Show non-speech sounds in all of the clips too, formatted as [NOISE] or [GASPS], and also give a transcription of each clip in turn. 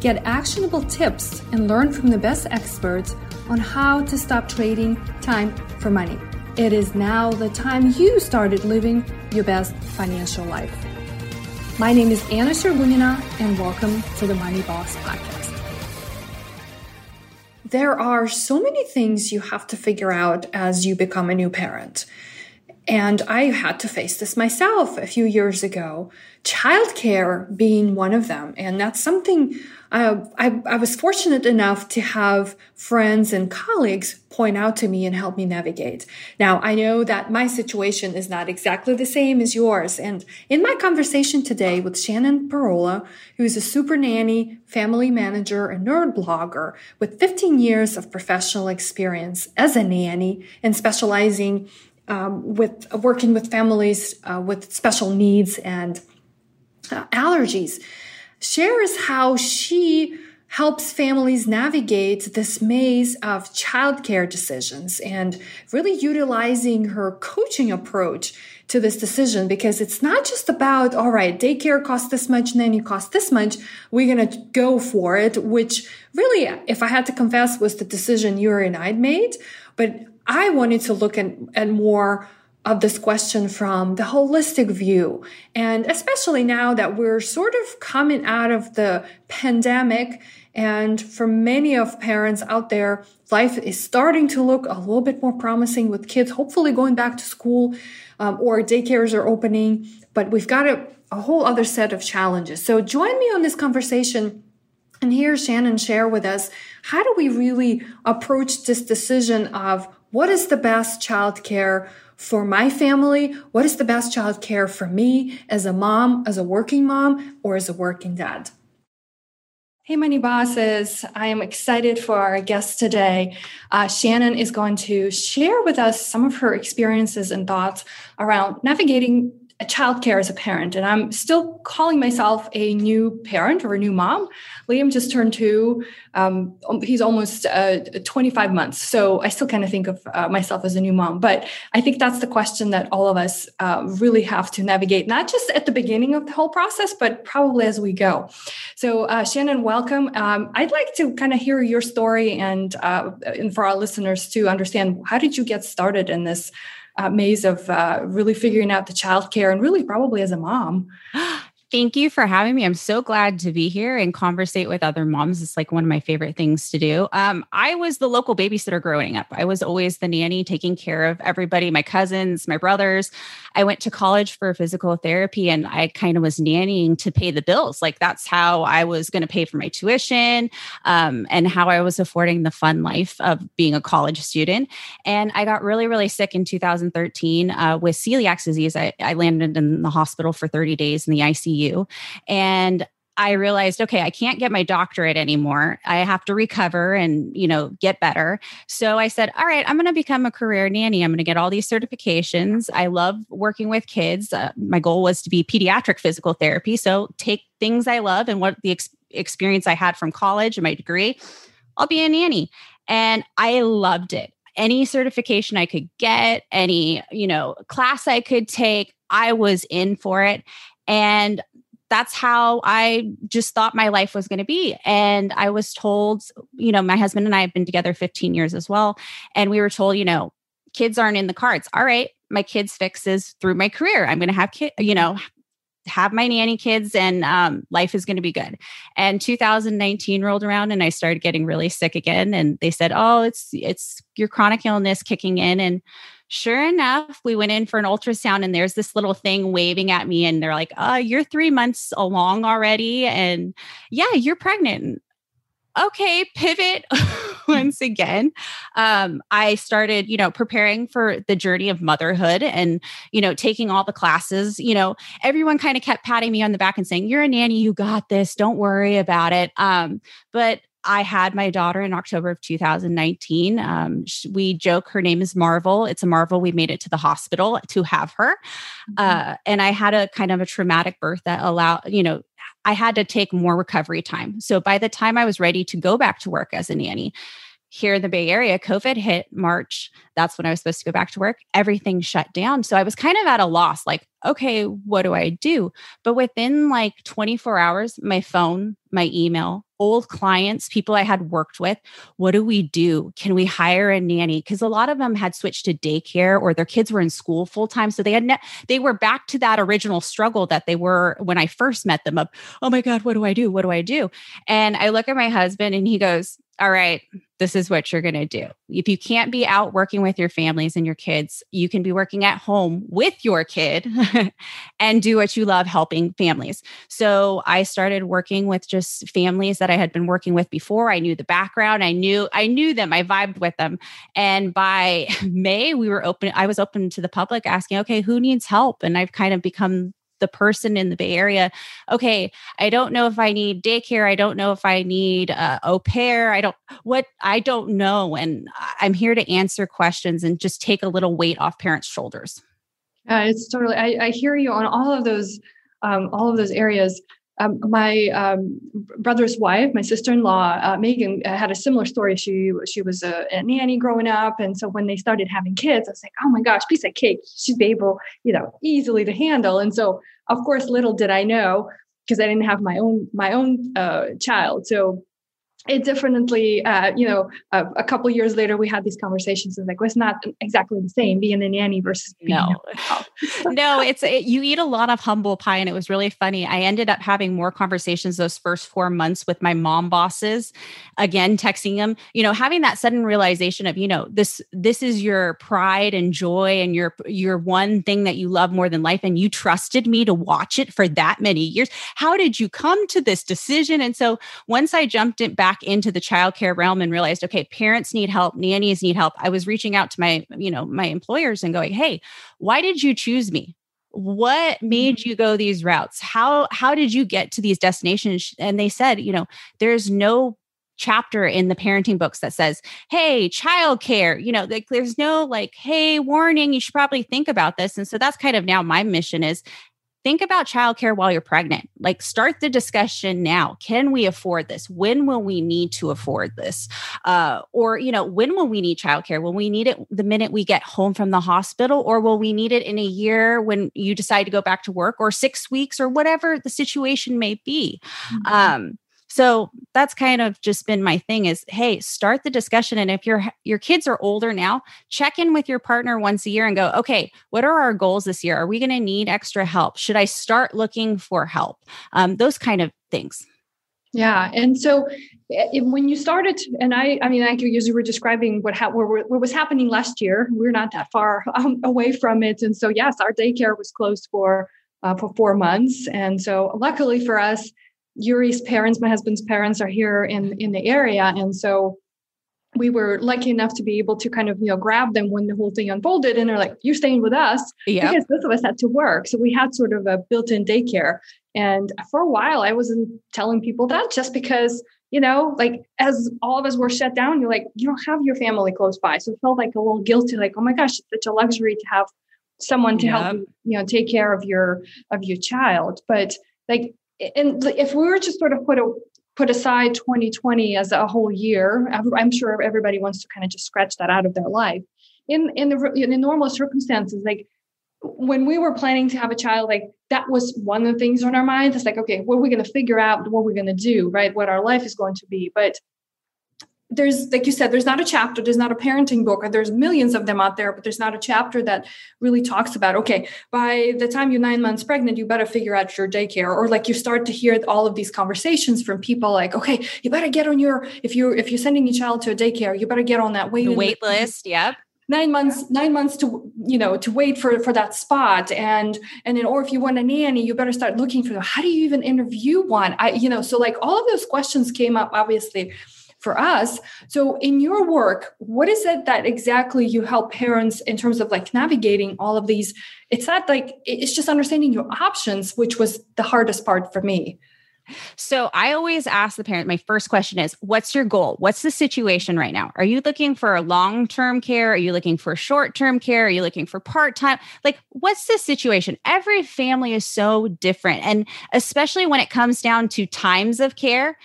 Get actionable tips and learn from the best experts on how to stop trading time for money. It is now the time you started living your best financial life. My name is Anna Sergunina, and welcome to the Money Boss Podcast. There are so many things you have to figure out as you become a new parent. And I had to face this myself a few years ago, childcare being one of them. And that's something uh, I, I was fortunate enough to have friends and colleagues point out to me and help me navigate. Now, I know that my situation is not exactly the same as yours. And in my conversation today with Shannon Parola, who is a super nanny, family manager, and nerd blogger with 15 years of professional experience as a nanny and specializing um, with working with families uh, with special needs and uh, allergies shares how she helps families navigate this maze of childcare decisions and really utilizing her coaching approach to this decision because it's not just about, all right, daycare costs this much, nanny costs this much. We're going to go for it, which really, if I had to confess, was the decision you and I made. But I wanted to look at, at more of this question from the holistic view. And especially now that we're sort of coming out of the pandemic and for many of parents out there, life is starting to look a little bit more promising with kids hopefully going back to school um, or daycares are opening. But we've got a, a whole other set of challenges. So join me on this conversation and hear Shannon share with us how do we really approach this decision of what is the best childcare for my family? What is the best child care for me as a mom, as a working mom, or as a working dad? Hey, money bosses. I am excited for our guest today. Uh, Shannon is going to share with us some of her experiences and thoughts around navigating a childcare as a parent, and I'm still calling myself a new parent or a new mom. Liam just turned two. Um, um he's almost uh, 25 months, so I still kind of think of uh, myself as a new mom. But I think that's the question that all of us uh, really have to navigate, not just at the beginning of the whole process, but probably as we go. So, uh, Shannon, welcome. Um, I'd like to kind of hear your story and, uh, and for our listeners to understand how did you get started in this uh, maze of uh, really figuring out the childcare and really probably as a mom. [GASPS] [GASPS] Thank you for having me. I'm so glad to be here and conversate with other moms. It's like one of my favorite things to do. Um, I was the local babysitter growing up. I was always the nanny taking care of everybody, my cousins, my brothers. I went to college for physical therapy and I kind of was nannying to pay the bills. Like that's how I was going to pay for my tuition um, and how I was affording the fun life of being a college student. And I got really, really sick in 2013 uh, with celiac disease. I, I landed in the hospital for 30 days in the ICU ICU. And I realized, okay, I can't get my doctorate anymore. I have to recover and, you know, get better. So I said, all right, I'm going to become a career nanny. I'm going to get all these certifications. I love working with kids. Uh, my goal was to be pediatric physical therapy. So take things I love and what the ex- experience I had from college and my degree, I'll be a nanny. And I loved it. Any certification I could get, any, you know, class I could take, I was in for it. And that's how I just thought my life was going to be. And I was told, you know, my husband and I have been together 15 years as well. And we were told, you know, kids aren't in the cards. All right, my kids fixes through my career. I'm going to have kids, you know, have my nanny kids and um, life is going to be good. And 2019 rolled around and I started getting really sick again. And they said, oh, it's, it's your chronic illness kicking in. And sure enough, we went in for an ultrasound and there's this little thing waving at me. And they're like, uh, you're three months along already. And yeah, you're pregnant. Okay, pivot [LAUGHS] once again. Um, I started, you know, preparing for the journey of motherhood and, you know, taking all the classes. You know, everyone kind of kept patting me on the back and saying, You're a nanny, you got this, don't worry about it. Um, but I had my daughter in October of 2019. Um, we joke her name is Marvel. It's a marvel we made it to the hospital to have her. Mm-hmm. Uh, and I had a kind of a traumatic birth that allowed, you know, I had to take more recovery time. So by the time I was ready to go back to work as a nanny, here in the Bay Area, COVID hit March. That's when I was supposed to go back to work. Everything shut down. So I was kind of at a loss like, okay, what do I do? But within like 24 hours, my phone, my email, old clients, people I had worked with, what do we do? Can we hire a nanny? Because a lot of them had switched to daycare or their kids were in school full time. So they had ne- they were back to that original struggle that they were when I first met them of, oh my God, what do I do? What do I do? And I look at my husband and he goes, all right, this is what you're going to do. If you can't be out working with your families and your kids, you can be working at home with your kid [LAUGHS] and do what you love helping families. So I started working with just families that I had been working with before. I knew the background. I knew I knew them. I vibed with them. And by [LAUGHS] May, we were open I was open to the public asking, "Okay, who needs help?" And I've kind of become the person in the Bay Area, okay, I don't know if I need daycare. I don't know if I need uh, au pair. I don't, what, I don't know. And I'm here to answer questions and just take a little weight off parents' shoulders. Uh, it's totally, I, I hear you on all of those, um, all of those areas. Um, my um, brother's wife, my sister-in-law, uh, Megan, uh, had a similar story. She she was a, a, nanny growing up, and so when they started having kids, I was like, "Oh my gosh, piece of cake! She'd be able, you know, easily to handle." And so, of course, little did I know because I didn't have my own my own uh, child. So it definitely, uh, you know, uh, a couple years later, we had these conversations. And like, well, it's not exactly the same being a nanny versus no, [LAUGHS] no. It's it, you eat a lot of humble pie, and it was really funny. I ended up having more conversations those first four months with my mom bosses. Again, texting them, you know, having that sudden realization of, you know, this this is your pride and joy, and your your one thing that you love more than life, and you trusted me to watch it for that many years. How did you come to this decision? And so once I jumped it back back into the childcare realm and realized, okay, parents need help, nannies need help. I was reaching out to my, you know, my employers and going, hey, why did you choose me? what made mm-hmm. you go these routes how how did you get to these destinations and they said you know there's no chapter in the parenting books that says, Hey, childcare, you know, like there's no like, Hey, warning, you should probably think about this. And so that's kind of now my mission is, think about childcare while you're pregnant. Like, start the discussion now. Can we afford this? When will we need to afford this? Uh, or, you know, when will we need childcare? Will we need it the minute we get home from the hospital? Or will we need it in a year when you decide to go back to work or six weeks or whatever the situation may be? Mm-hmm. Um, so that's kind of just been my thing is hey start the discussion. And if your your kids are older now check in with your partner once a year and go okay what are our goals this year? Are we going to need extra help? Should i start looking for help? Um, those kind of things. Yeah and so eh, when you started and i i mean I like you were describing what, ha- what was happening last year. We're not that far um, away from it. And so yes our daycare was closed for uh, for four months. And so luckily for us Yuri's parents, my husband's parents, are here in in the area, and so we were lucky enough to be able to kind of you know grab them when the whole thing unfolded, and they're like, "You're staying with us," yep. because both of us had to work, so we had sort of a built-in daycare. And for a while, I wasn't telling people that just because you know, like as all of us were shut down, you're like, you don't have your family close by, so it felt like a little guilty, like, oh my gosh, it's such a luxury to have someone to yep. help you, you know, take care of your of your child, but like and if we were to sort of put a put aside 2020 as a whole year, I'm sure everybody wants to kind of just scratch that out of their life. In in the in the normal circumstances, like when we were planning to have a child, like that was one of the things on our minds. It's like, okay, what are we going to figure out? What we're going to do, right? What our life is going to be. But there's like you said there's not a chapter there's not a parenting book and there's millions of them out there but there's not a chapter that really talks about okay by the time you're nine months pregnant you better figure out your daycare or like you start to hear all of these conversations from people like okay you better get on your if you're if you're sending your child to a daycare you better get on that wait, wait list yep. Nine months nine months to you know to wait for for that spot and and then or if you want a nanny you better start looking for them. How do you even interview one? I you know so like all of those questions came up obviously for us. So, in your work, what is it that exactly you help parents in terms of like navigating all of these? It's not like it's just understanding your options, which was the hardest part for me. So I always ask the parent, my first question is, what's your goal? What's the situation right now? Are you looking for long term care? Are you looking for short term care? Are you looking for part time? Like, what's the situation? Every family is so different. And especially when it comes down to times of care,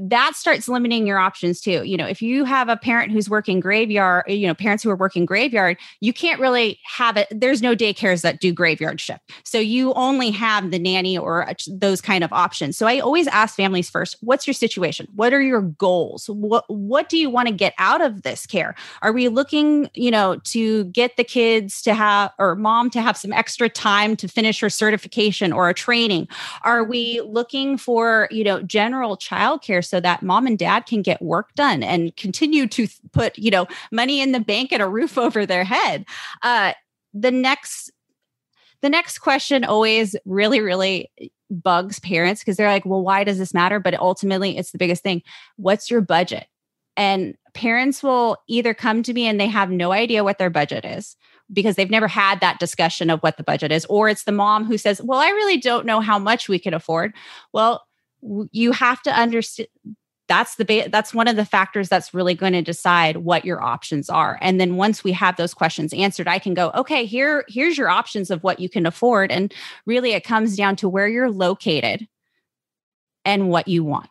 that starts limiting your options too. You know, if you have a parent who's working graveyard, you know, parents who are working graveyard, you can't really have it. There's no daycares that do graveyard shift. So you only have the nanny or those kind of options. So I always ask families first, what's your situation? What are your goals? What what do you want to get out of this care? Are we looking, you know, to get the kids to have or mom to have some extra time to finish her certification or a training? Are we looking for, you know, general childcare so that mom and dad can get work done and continue to put, you know, money in the bank and a roof over their head. Uh, the next the next question always really really bugs parents because they're like well why does this matter? But ultimately it's the biggest thing. What's your budget? And parents will either come to me and they have no idea what their budget is because they've never had that discussion of what the budget is or it's the mom who says well i really don't know how much we can afford. Well you have to understand that's the ba- that's one of the factors that's really going to decide what your options are. And then once we have those questions answered i can go okay here here's your options of what you can afford. And really it comes down to where you're located and what you want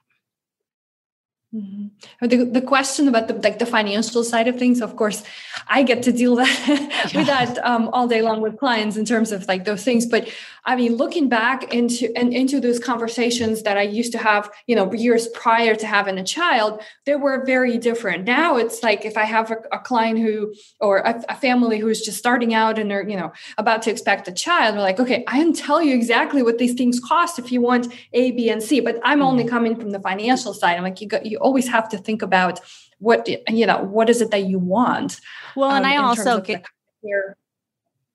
Mm-hmm. The, the question about the like the financial side of things, of course, I get to deal that [LAUGHS] with that um, all day long with clients in terms of like those things. But I mean, looking back into and into those conversations that I used to have, you know, years prior to having a child, they were very different. Now it's like if I have a, a client who or a, a, family who's just starting out and they're you know about to expect a child, we're like, okay, I can tell you exactly what these things cost if you want A, B, and C. But I'm only mm-hmm. coming from the financial side. I'm like, you got you always have to think about what you know what is it that you want well and um, i also get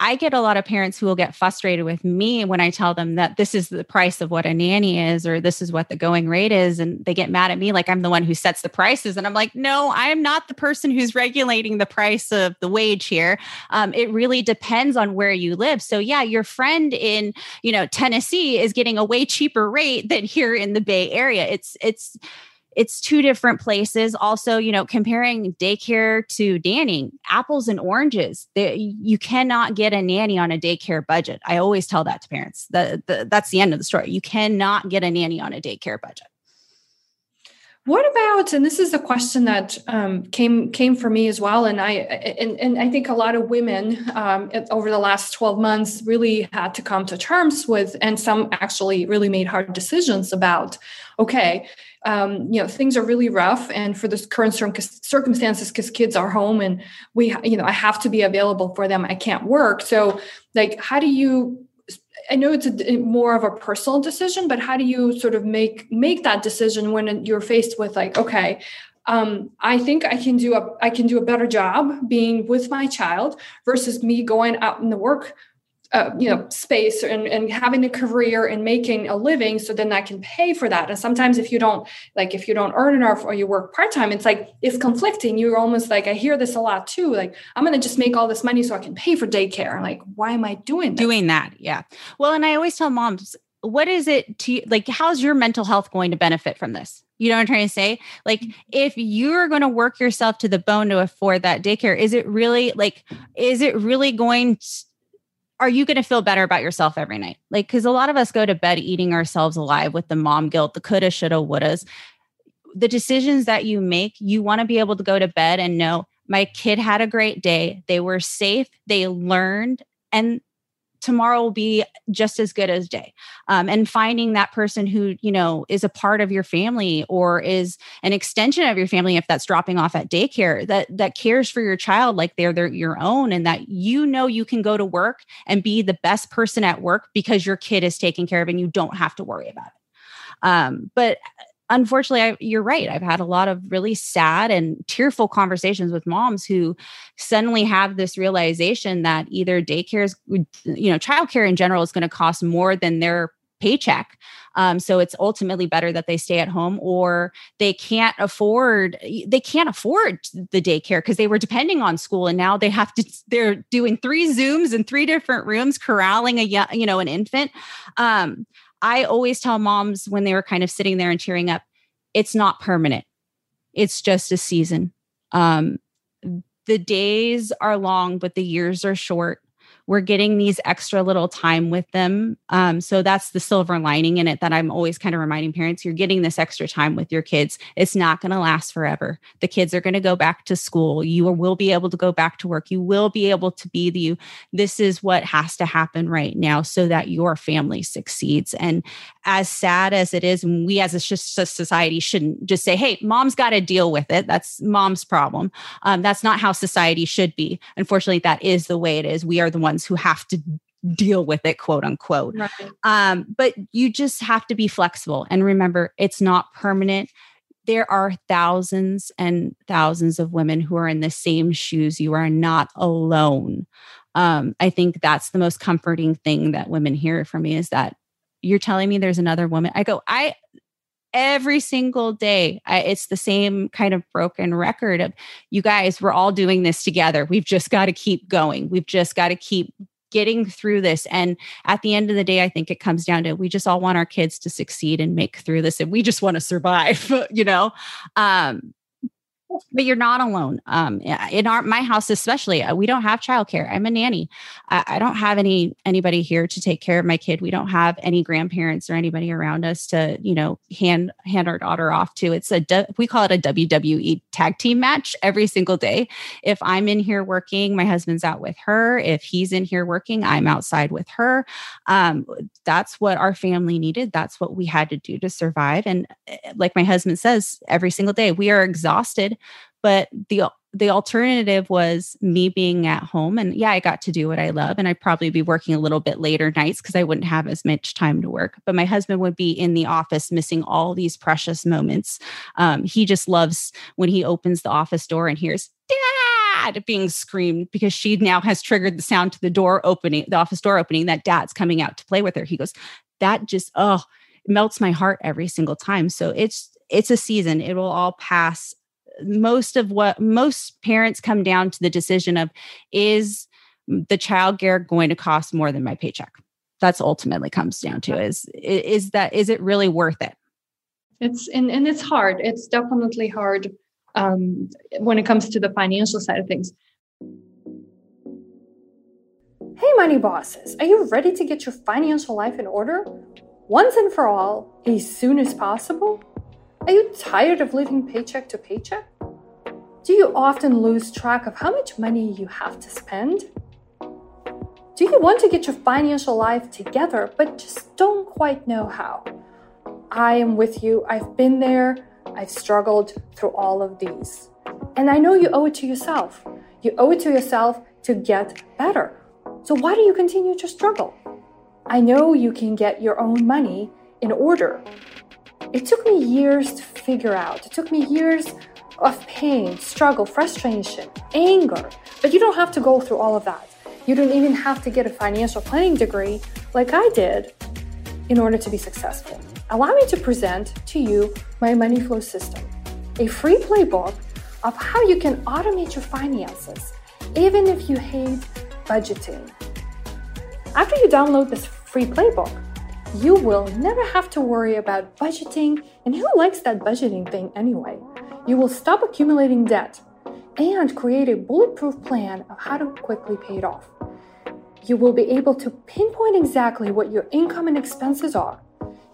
I get a lot of parents who will get frustrated with me when I tell them that this is the price of what a nanny is or this is what the going rate is. And they get mad at me like I'm the one who sets the prices. And I'm like, no, I am not the person who's regulating the price of the wage here. Um, it really depends on where you live. So, yeah, your friend in, you know, Tennessee is getting a way cheaper rate than here in the Bay Area. It's, it's, it's two different places. Also, you know, comparing daycare to nanny, apples and oranges. They, you cannot get a nanny on a daycare budget. I always tell that to parents. That that's the end of the story. You cannot get a nanny on a daycare budget. What about, and this is a question that um, came came for me as well, and I and, and I think a lot of women um, over the last twelve months really had to come to terms with, and some actually really made hard decisions about. Okay, um, you know things are really rough, and for this current circumstances, because kids are home and we, you know, I have to be available for them. I can't work, so like, how do you I know it's a, more of a personal decision, but how do you sort of make make that decision when you're faced with like, okay, um, I think I can do a I can do a better job being with my child versus me going out in the work uh, you know space and, and having a career and making a living so then i can pay for that and sometimes if you don't like if you don't earn enough or you work part-time it's like it's conflicting you're almost like i hear this a lot too like i'm going to just make all this money so i can pay for daycare like why am i doing this? doing that yeah well and i always tell moms what is it to like how's your mental health going to benefit from this you know what I'm trying to say? Like, mm-hmm. if you're going to work yourself to the bone to afford that daycare, is it really like, is it really going to, are you going to feel better about yourself every night? Like, because a lot of us go to bed eating ourselves alive with the mom guilt, the coulda, shoulda, wouldas. The decisions that you make, you want to be able to go to bed and know my kid had a great day. They were safe, they learned, and tomorrow will be just as good as day. Um, and finding that person who you know is a part of your family or is an extension of your family if that's dropping off at daycare that that cares for your child like they're, they're your own and that you know you can go to work and be the best person at work because your kid is taken care of and you don't have to worry about it. Um, but unfortunately I, you're right. I've had a lot of really sad and tearful conversations with moms who suddenly have this realization that either daycare is you know childcare in general is going to cost more than their paycheck. Um, so it's ultimately better that they stay at home or they can't afford they can't afford the daycare because they were depending on school and now they have to [LAUGHS] they're doing three zooms in three different rooms corralling a you know an infant. Um, I always tell moms when they were kind of sitting there and tearing up, it's not permanent. It's just a season. Um, the days are long, but the years are short we're getting these extra little time with them. Um, so that's the silver lining in it that I'm always kind of reminding parents you're getting this extra time with your kids. It's not going to last forever. The kids are going to go back to school. You will be able to go back to work. You will be able to be the you. This is what has to happen right now so that your family succeeds. And as sad as it is, we as a society shouldn't just say, hey, mom's got to deal with it. That's mom's problem. Um, that's not how society should be. Unfortunately, that is the way it is. We are the ones ones who have to deal with it quote unquote. Right. um, but you just have to be flexible. And remember it's not permanent. There are thousands and thousands of women who are in the same shoes. You are not alone. Um, i think that's the most comforting thing that women hear from me is that you're telling me there's another woman. I go i every single day I, it's the same kind of broken record of you guys we're all doing this together. We've just got to keep going. We've just got to keep getting through this. And at the end of the day i think it comes down to we just all want our kids to succeed and make through this and we just want to survive [LAUGHS] you know? Um but you're not alone. Um, in our my house, especially, uh, we don't have childcare. I'm a nanny. I, I, don't have any anybody here to take care of my kid. We don't have any grandparents or anybody around us to you know hand hand our daughter off to. It's a we call it a WWE tag team match every single day. If I'm in here working, my husband's out with her. If he's in here working, I'm outside with her. Um, that's what our family needed. That's what we had to do to survive. And eh, like my husband says, every single day we are exhausted but the the alternative was me being at home and yeah i got to do what i love and i'd probably be working a little bit later nights because i wouldn't have as much time to work. But my husband would be in the office missing all these precious moments. Um, he just loves when he opens the office door and hears dad! being screamed because she now has triggered the sound to the door opening the office door opening that dad's coming out to play with her. He goes that just oh melts my heart every single time. So it's it's a season. It will all pass most of what most parents come down to the decision of is the child care going to cost more than my paycheck? That's ultimately comes down to is is that is it really worth it? It's and, and it's hard. It's definitely hard um, when it comes to the financial side of things. Hey money bosses. Are you ready to get your financial life in order? Once and for all as soon as possible are you tired of living paycheck to paycheck? Do you often lose track of how much money you have to spend? Do you want to get your financial life together but just don't quite know how? I am with you. I've been there. I've struggled through all of these. And I know you owe it to yourself. You owe it to yourself to get better. So why do you continue to struggle? I know you can get your own money in order, it took me years to figure out. It took me years of pain, struggle, frustration, anger. But you don't have to go through all of that. You don't even have to get a financial planning degree like I did in order to be successful. Allow me to present to you my money flow system, a free playbook of how you can automate your finances, even if you hate budgeting. After you download this free playbook, you will never have to worry about budgeting, and who likes that budgeting thing anyway? You will stop accumulating debt and create a bulletproof plan of how to quickly pay it off. You will be able to pinpoint exactly what your income and expenses are.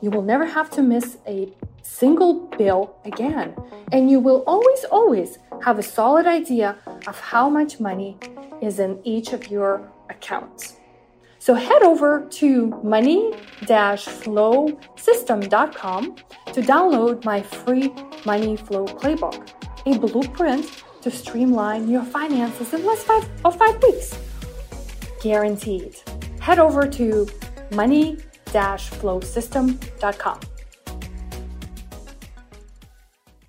You will never have to miss a single bill again. And you will always, always have a solid idea of how much money is in each of your accounts. So head over to money-flowsystem.com to download my free Money Flow Playbook, a blueprint to streamline your finances in less five or five weeks. Guaranteed. Head over to money-flowsystem.com.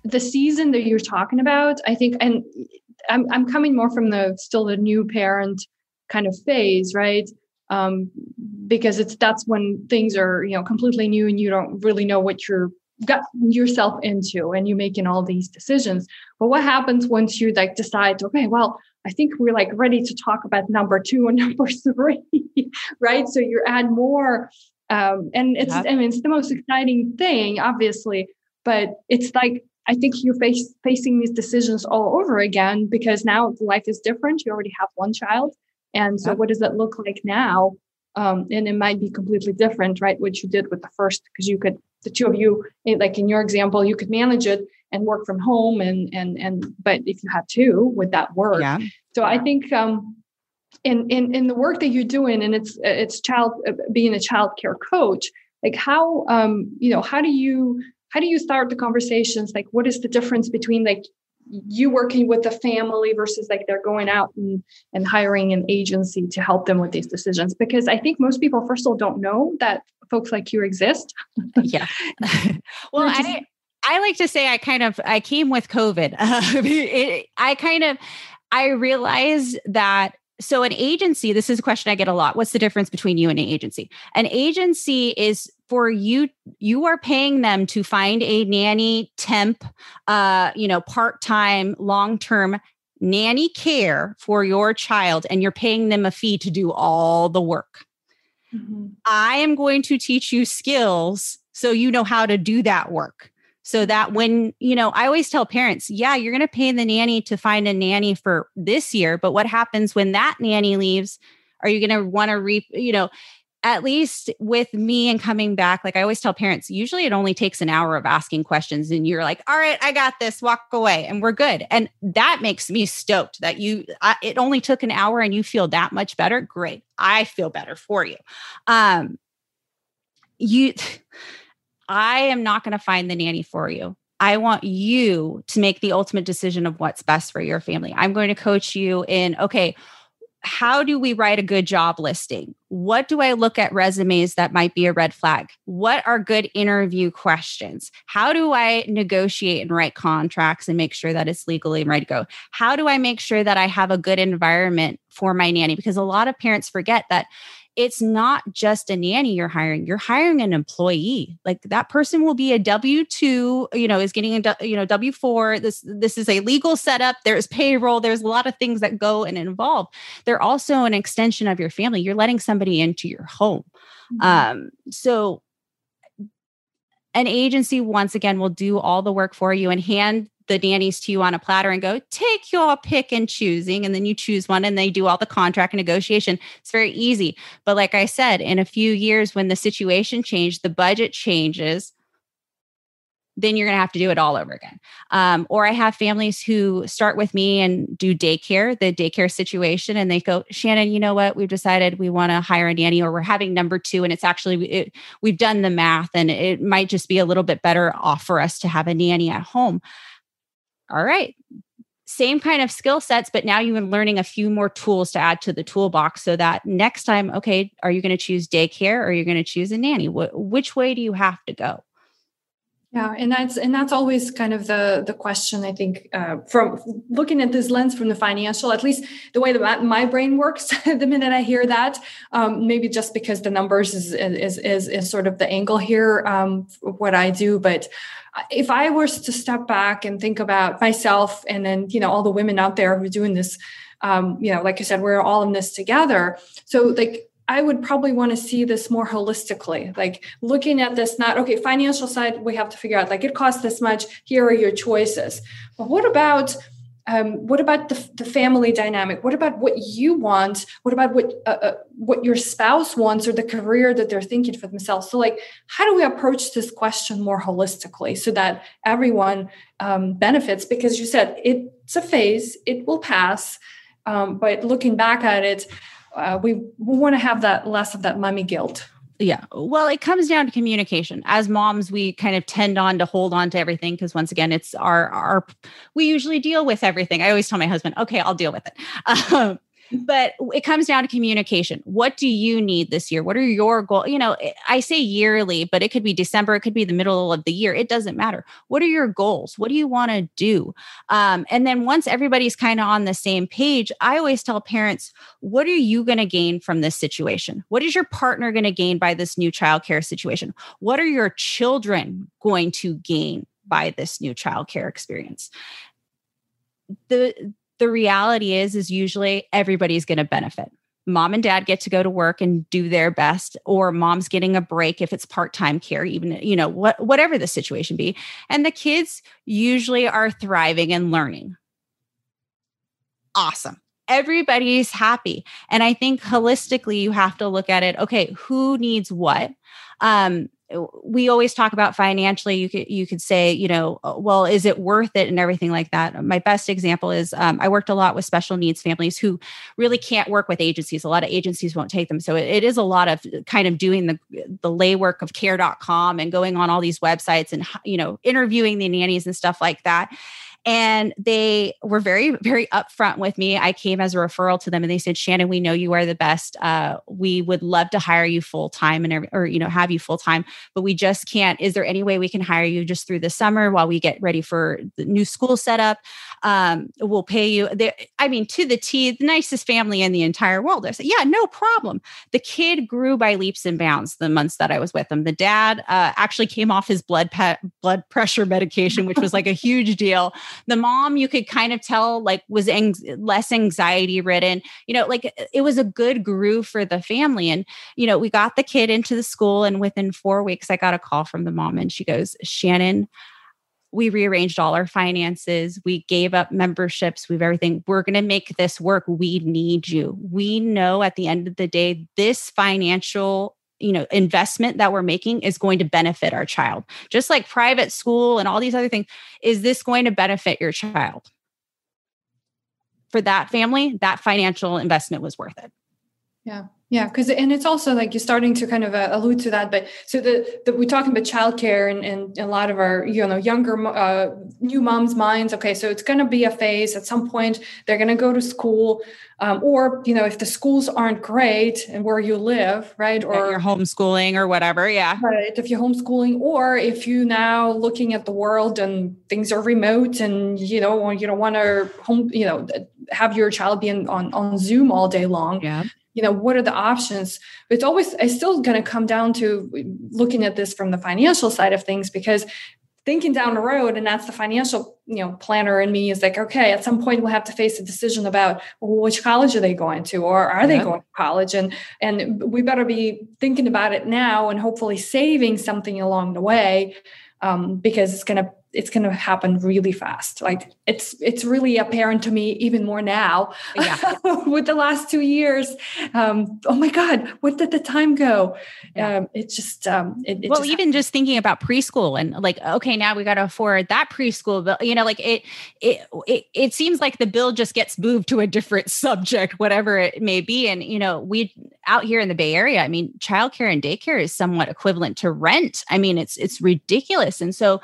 The season that you're talking about, I think, and I'm, I'm coming more from the still the new parent kind of phase, right? Um, because it's that's when things are you know completely new and you don't really know what you're got yourself into and you're making all these decisions but what happens once you like decide okay well i think we're like ready to talk about number two and [LAUGHS] number three right so you add more Um, and it's, yeah. I mean, it's the most exciting thing, obviously, but it's like, I think you're face, facing these decisions all over again because now life is different. You already have one child. And so, yeah. what does that look like now? Um, and it might be completely different, right? What you did with the first, because you could, the two of you, eh, like in your example, you could manage it and work from home, and and and. But if you had two, would that work? Yeah. So I think um, in in in the work that you're doing, and it's it's child uh, being a child care coach, like how um you know how do you how do you start the conversations? Like, what is the difference between like you working with the family versus like they're going out and, and hiring an agency to help them with these decisions. Because i think most people first of all don't know that folks like you exist. Yeah. [LAUGHS] Well just, i i like to say i kind of i came with covid. [LAUGHS] It, i kind of i realized that so an agency this is a question i get a lot. What's the difference between you and an agency? An agency is for you you are paying them to find a nanny temp uh you know part-time long-term nanny care for your child and you're paying them a fee to do all the work. Mm-hmm. i am going to teach you skills so you know how to do that work. So that when you know i always tell parents yeah you're going to pay the nanny to find a nanny for this year but what happens when that nanny leaves? Are you going to want to reap you know at least with me and coming back, like I always tell parents, usually it only takes an hour of asking questions and you're like, all right, I got this, walk away, and we're good. And that makes me stoked that you, I, it only took an hour and you feel that much better. Great. I feel better for you. Um, you, I am not going to find the nanny for you. I want you to make the ultimate decision of what's best for your family. I'm going to coach you in, okay, how do we write a good job listing? What do I look at resumes that might be a red flag? What are good interview questions? How do I negotiate and write contracts and make sure that it's legally ready to go? How do I make sure that I have a good environment for my nanny? Because a lot of parents forget that it's not just a nanny you're hiring you're hiring an employee. Like that person will be a w2 you know is getting a you know w4 this this is a legal setup. There's payroll. There's a lot of things that go and involve. They're also an extension of your family. You're letting somebody into your home. Mm-hmm. um so an agency once again will do all the work for you and hand the nannies to you on a platter and go, take your pick and choosing. And then you choose one and they do all the contract negotiation. It's very easy. But like I said, in a few years, when the situation changed, the budget changes, then you're going to have to do it all over again. Um, or I have families who start with me and do daycare, the daycare situation, and they go, Shannon, you know what? We've decided we want to hire a nanny, or we're having number two, and it's actually it, we've done the math, and it might just be a little bit better off for us to have a nanny at home all right, same kind of skill sets, but now you're learning a few more tools to add to the toolbox so that next time, okay, are you going to choose daycare or are you going to choose a nanny? Wh- which way do you have to go? Yeah, and that's and that's always kind of the the question I think uh, from looking at this lens from the financial, at least the way that my brain works. [LAUGHS] the minute I hear that, um, maybe just because the numbers is is is, is sort of the angle here, um, what I do. But if I was to step back and think about myself, and then you know all the women out there who are doing this, um, you know, like I said, we're all in this together. So like I would probably want to see this more holistically, like looking at this, not okay, financial side, we have to figure out like it costs this much, here are your choices. But what about um, what about the, the family dynamic? What about what you want? What about what uh, uh, what your spouse wants or the career that they're thinking for themselves? So, like, how do we approach this question more holistically so that everyone um, benefits? Because you said it's a phase; it will pass. Um, but looking back at it, uh, we, we want to have that less of that mommy guilt. Yeah well it comes down to communication. As moms we kind of tend on to hold on to everything because once again it's our our we usually deal with everything. I always tell my husband okay i'll deal with it. [LAUGHS] Um, but it comes down to communication. What do you need this year? What are your goals? You know, I say yearly, but it could be December, it could be the middle of the year. It doesn't matter. What are your goals? What do you want to do? Um, and then once everybody's kind of on the same page, I always tell parents, what are you going to gain from this situation? What is your partner going to gain by this new childcare situation? What are your children going to gain by this new childcare experience? The the reality is is usually everybody's going to benefit. Mom and dad get to go to work and do their best or mom's getting a break if it's part-time care even you know what whatever the situation be. And the kids usually are thriving and learning. Awesome. Everybody's happy. And i think holistically you have to look at it okay who needs what? Um we always talk about financially you could you could say you know uh, well is it worth it? and everything like that. My best example is um, i worked a lot with special needs families who really can't work with agencies. A lot of agencies won't take them. So it, it is a lot of kind of doing the the lay work of care.com and going on all these websites and you know interviewing the nannies and stuff like that and they were very, very upfront with me. I came as a referral to them and they said, Shannon, we know you are the best. Uh, we would love to hire you full time and, or, you know, have you full time, but we just can't. Is there any way we can hire you just through the summer while we get ready for the new school setup? Um, we'll pay you. They, I mean, to the T, the nicest family in the entire world. I said, yeah, no problem. The kid grew by leaps and bounds the months that I was with him. The dad uh, actually came off his blood pe- blood pressure medication, which was like a huge deal the mom you could kind of tell like was ang- less anxiety ridden you know like it was a good groove for the family. And you know we got the kid into the school and within four weeks i got a call from the mom and she goes shannon we rearranged all our finances. We gave up memberships. We've everything. We're going to make this work. We need you. We know at the end of the day this financial you know investment that we're making is going to benefit our child. Just like private school and all these other things is this going to benefit your child? For that family that financial investment was worth it. Yeah yeah, because and it's also like you're starting to kind of uh, allude to that, but so the, the we're talking about childcare and, and a lot of our you know younger uh, new moms' minds. Okay, so it's going to be a phase at some point. They're going to go to school, um, or you know if the schools aren't great and where you live, right, or you're homeschooling or whatever, yeah, right. If you're homeschooling, or if you now looking at the world and things are remote and you know you don't want to home, you know, have your child be on on Zoom all day long. Yeah you know what are the options? It's always it's still going to come down to looking at this from the financial side of things because thinking down the road and that's the financial you know planner in me is like okay at some point we'll have to face a decision about well, which college are they going to or are they going to college? And and we better be thinking about it now and hopefully saving something along the way um, because it's going to it's going to happen really fast like it's it's really apparent to me even more now yeah. [LAUGHS] with the last two years um, oh my god what did the time go yeah. um, it just um, it, it well just even happened. just thinking about preschool and like okay now we got to afford that preschool bill you know like it, it it it seems like the bill just gets moved to a different [LAUGHS] subject whatever it may be and you know we out here in the bay area i mean childcare and daycare is somewhat equivalent to rent i mean it's it's ridiculous and so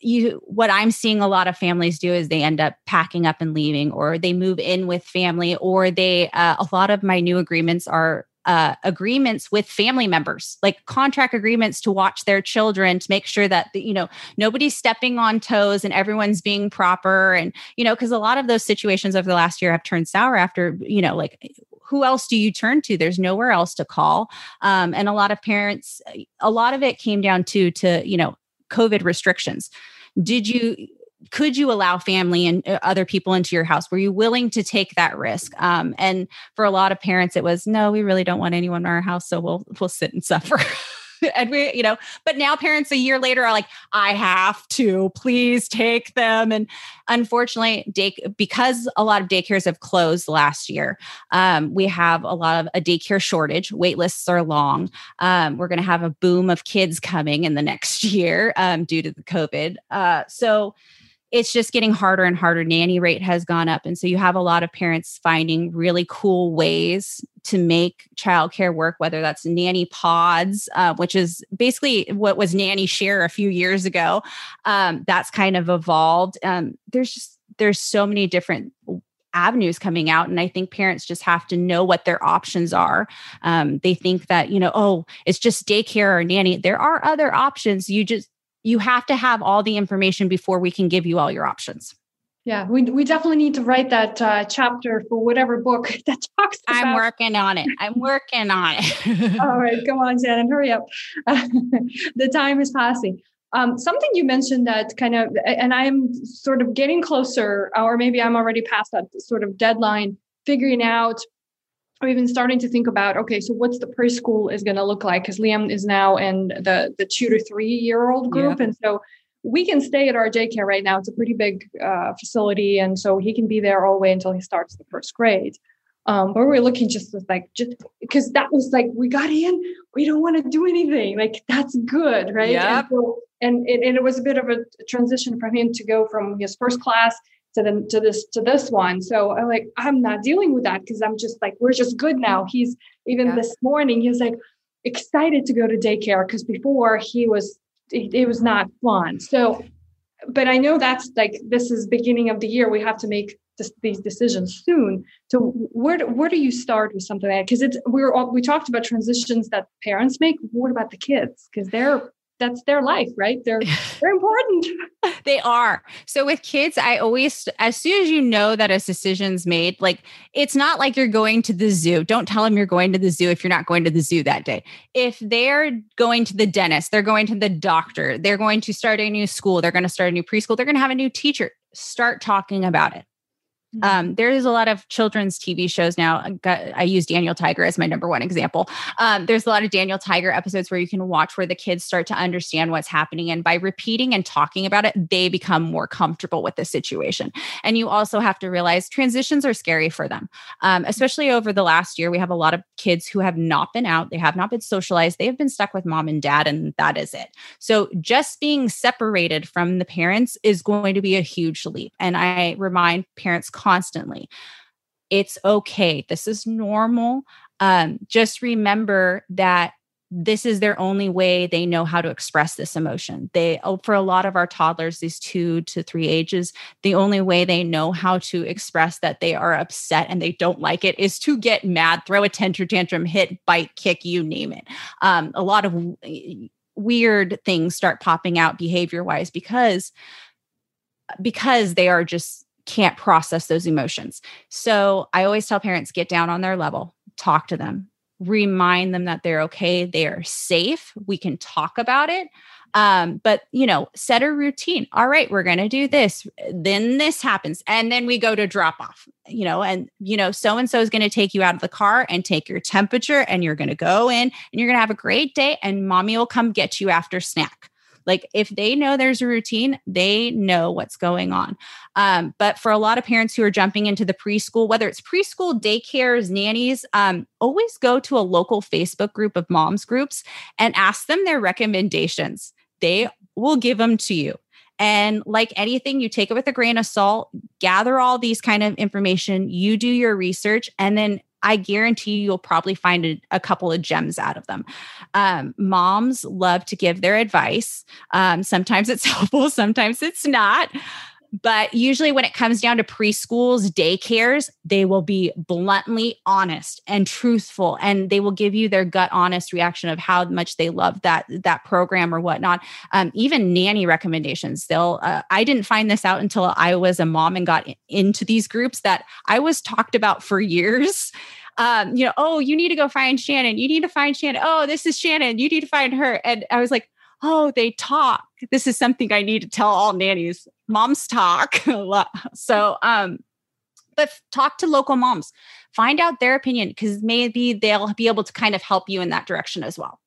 you what i'm seeing a lot of families do is they end up packing up and leaving or they move in with family or they uh, a lot of my new agreements are uh, agreements with family members, like contract agreements to watch their children to make sure that you know nobody's stepping on toes and everyone's being proper. And you know, because a lot of those situations over the last year have turned sour after you know, like who else do you turn to? There's nowhere else to call. Um, and a lot of parents, a lot of it came down to to you know COVID restrictions. Did you could you allow family and uh, other people into your house? Were you willing to take that risk? Um, and for a lot of parents it was no we really don't want anyone in our house so we'll we'll sit and suffer [LAUGHS] [LAUGHS] and we, you know, but now parents a year later are like, I have to, please take them. And unfortunately, day because a lot of daycares have closed last year, um, we have a lot of a daycare shortage. Wait lists are long. Um, we're going to have a boom of kids coming in the next [LAUGHS] year um, due to the COVID. Uh, so it's just getting harder and harder. Nanny rate has gone up. And so you have a lot of parents finding really cool ways to make childcare work, whether that's nanny pods, uh, which is basically what was nanny share a few years ago. Um, that's kind of evolved. Um, there's just, there's so many different avenues coming out and i think parents just have to know what their options are um, they think that you know oh it's just daycare or nanny there are other options you just you have to have all the information before we can give you all your options. Yeah, we, we definitely need to write that uh, chapter for whatever book [LAUGHS] that talks about. I'm working on it. I'm working on it. [LAUGHS] all right, come on, Shannon, hurry up. [LAUGHS] the time is passing. Um, something you mentioned that kind of, and I'm sort of getting closer, or maybe I'm already past that sort of deadline, figuring out or even starting to think about okay so what's the preschool is going to look like? Because liam is now in the the two to three year old group yeah. and so we can stay at our daycare right now. It's a pretty big uh, facility and so he can be there all the way until he starts the first grade. Um, but we're looking just like just because that was like we got in we don't want to do anything. Like that's good right? Yep. and, so, and, and it was a bit of a transition for him to go from his first class to the to this to this one. So I'm like I'm not dealing with that because I'm just like we're just good now. He's even yeah. this morning he was like excited to go to daycare because before he was it, it was not fun. So but I know that's like this is beginning of the year. We have to make this, these decisions soon. So where do, where do you start with something like because it's we're all, we talked about transitions that parents make. What about the kids? Because they're that's their life, right? They're [LAUGHS] they're important. they are. So with kids, I always as soon as you know that a decision's made, like it's not like you're going to the zoo. Don't tell them you're going to the zoo if you're not going to the zoo that day. If they're going to the dentist, they're going to the doctor, they're going to start a new school, they're going to start a new preschool, they're going to have a new teacher. Start talking about it. Mm-hmm. Um, there is a lot of children's TV shows now. I use Daniel Tiger as my number one example. Um, there's a lot of Daniel Tiger episodes where you can watch where the kids start to understand what's happening. And by repeating and talking about it, they become more comfortable with the situation. And you also have to realize transitions are scary for them, um, especially over the last year. We have a lot of kids who have not been out, they have not been socialized, they have been stuck with mom and dad, and that is it. So just being separated from the parents is going to be a huge leap. And I remind parents constantly. It's okay. This is normal. Um, just remember that this is their only way they know how to express this emotion. They, oh, for a lot of our toddlers, these two to three ages, the only way they know how to express that they are upset and they don't like it is to get mad, throw a tantrum, tantrum, hit, bite, kick, you name it. Um, a lot of weird things start popping out behavior wise because because they are just can't process those emotions. So I always tell parents get down on their level, talk to them, remind them that they're okay, they are safe, we can talk about it. Um, but you know, set a routine. All right, we're to do this. Then this happens. And then we go to drop off, you know, and you know, so and so is to take you out of the car and take your temperature, and you're to go in and you're to have a great day, and mommy will come get you after snack. Like if they know there's a routine, they know what's going on. Um, but for a lot of parents who are jumping into the preschool, whether it's preschool, daycares, nannies, um, always go to a local Facebook group of moms groups and ask them their recommendations. They will give them to you. And like anything, you take it with a grain of salt, gather all these kind of information, you do your research, and then I guarantee you'll probably find a, a, couple of gems out of them. Um, moms love to give their advice. Um, sometimes it's [LAUGHS] helpful, sometimes it's not. But usually, when it comes down to preschools, daycares, they will be bluntly honest and truthful, and they will give you their gut honest reaction of how much they love that that program or whatnot. Um, even nanny recommendations. They'll. Uh, I didn't find this out until I was a mom and got into these groups that I was talked about for years [LAUGHS] um, you know, oh, you need to go find Shannon. You need to find Shannon. Oh, this is Shannon. You need to find her. And I was like, oh, they talk. This is something I need to tell all nannies. Moms talk [LAUGHS] a lot. So, um, but talk to local moms, find out their opinion because maybe they'll be able to kind of help you in that direction as well.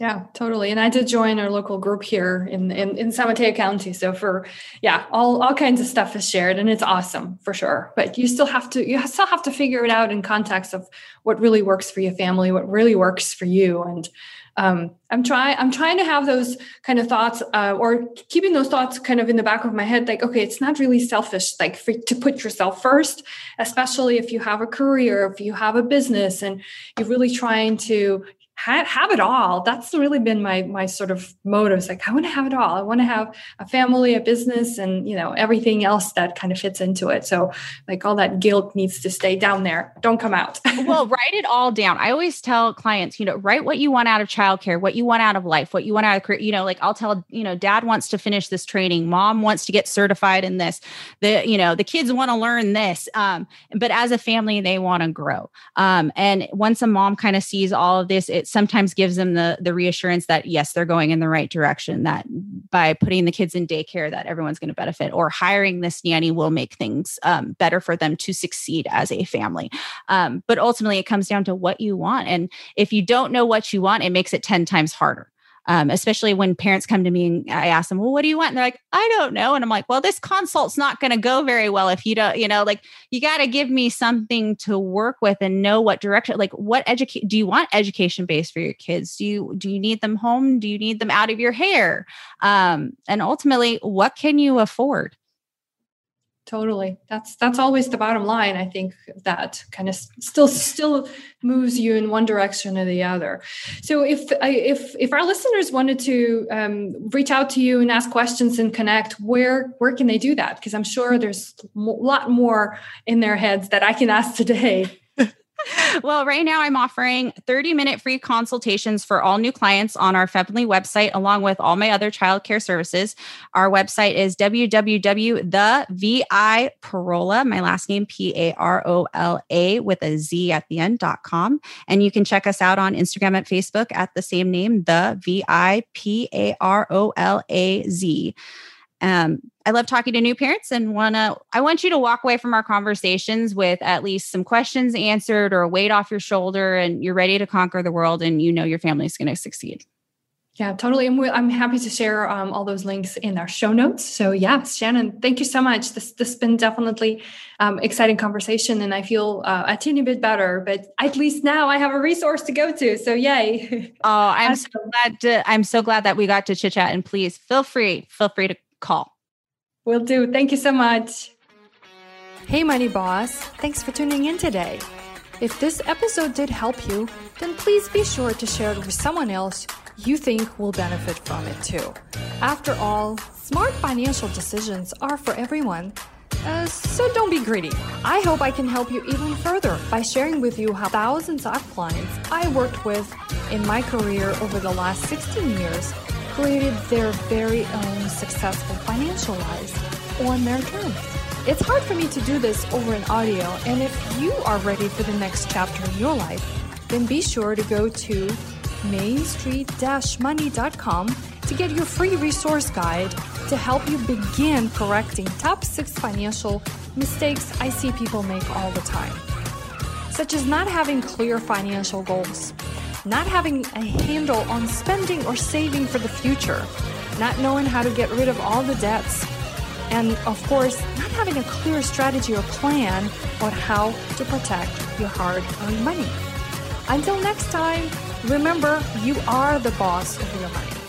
Yeah, totally. And I did join our local group here in, in, in San Mateo County. So for yeah, all, all kinds of stuff is shared and it's awesome for sure. But you still have to you still have to figure it out in context of what really works for your family, what really works for you. And um, I'm trying I'm trying to have those kind of thoughts uh, or keeping those thoughts kind of in the back of my head like okay it's not really selfish like for, to put yourself first especially if you have a career if you have a business and you're really trying to have, it all. That's really been my my sort of motto. It's like I want to have it all. I want to have a family, a business, and you know everything else that kind of fits into it. So like all that guilt needs to stay down there. Don't come out. [LAUGHS] well, write it all down. I always tell clients, you know, write what you want out of childcare, what you want out of life, what you want out of career. You know, like I'll tell, you know, dad wants to finish this training, mom wants to get certified in this. The you know the kids want to learn this. Um, but as a family, they want to grow. Um, and once a mom kind of sees all of this, it sometimes gives them the the reassurance that yes they're going in the right direction that by putting the kids in daycare that everyone's going to benefit or hiring this nanny will make things um, better for them to succeed as a family. Um, but ultimately it comes down to what you want and if you don't know what you want it makes it 10 times harder um, especially when parents come to me and I ask them, well, what do you want? And they're like, I don't know. And I'm like, well, this consult's not going to go very well if you don't, you know, like you got to give me something to work with and know what direction, like what educate, do you want education based for your kids? Do you, do you need them home? Do you need them out of your hair? Um, and ultimately, what can you afford? Totally. That's that's always the bottom line i think that kind of still still moves you in one direction or the other. So if if if our listeners wanted to um, reach out to you and ask questions and connect where where can they do that? Because i'm sure there's a lot more in their heads that i can ask today well, right now I'm offering 30 minute free consultations for all new clients on our Family website, along with all my other childcare services. Our website is www.theviparola, my last name, P A R O L A, with a Z at the end.com. And you can check us out on Instagram and Facebook at the same name, the V I P A R O L A Z. Um, I love talking to new parents and wanna I want you to walk away from our conversations with at least some questions answered or a weight off your shoulder and you're ready to conquer the world and you know your family's going to succeed. Yeah, totally. I'm, I'm happy to share um, all those links in our show notes. So yeah, Shannon, thank you so much. This this has been definitely um, exciting conversation, and I feel uh, a teeny bit better. But at least now I have a resource to go to. So yay! Oh, I'm [LAUGHS] so glad. To, I'm so glad that we got to chit chat. And please feel free, feel free to call. Will do. Thank you so much. Hey, Money Boss. Thanks for tuning in today. If this episode did help you, then please be sure to share it with someone else you think will benefit from it too. After all, smart financial decisions are for everyone. Uh, so don't be greedy. I hope I can help you even further by sharing with you how thousands of clients I worked with in my career over the last 16 years created their very own successful financial lives on their terms. It's hard for me to do this over an audio, and if you are ready for the next chapter in your life, then be sure to go to mainstreet-money.com to get your free resource guide to help you begin correcting top six financial mistakes I see people make all the time, such as not having clear financial goals not having a handle on spending or saving for the future, not knowing how to get rid of all the debts, and of course, not having a clear strategy or plan on how to protect your hard earned money. Until next time, remember you are the boss of your money.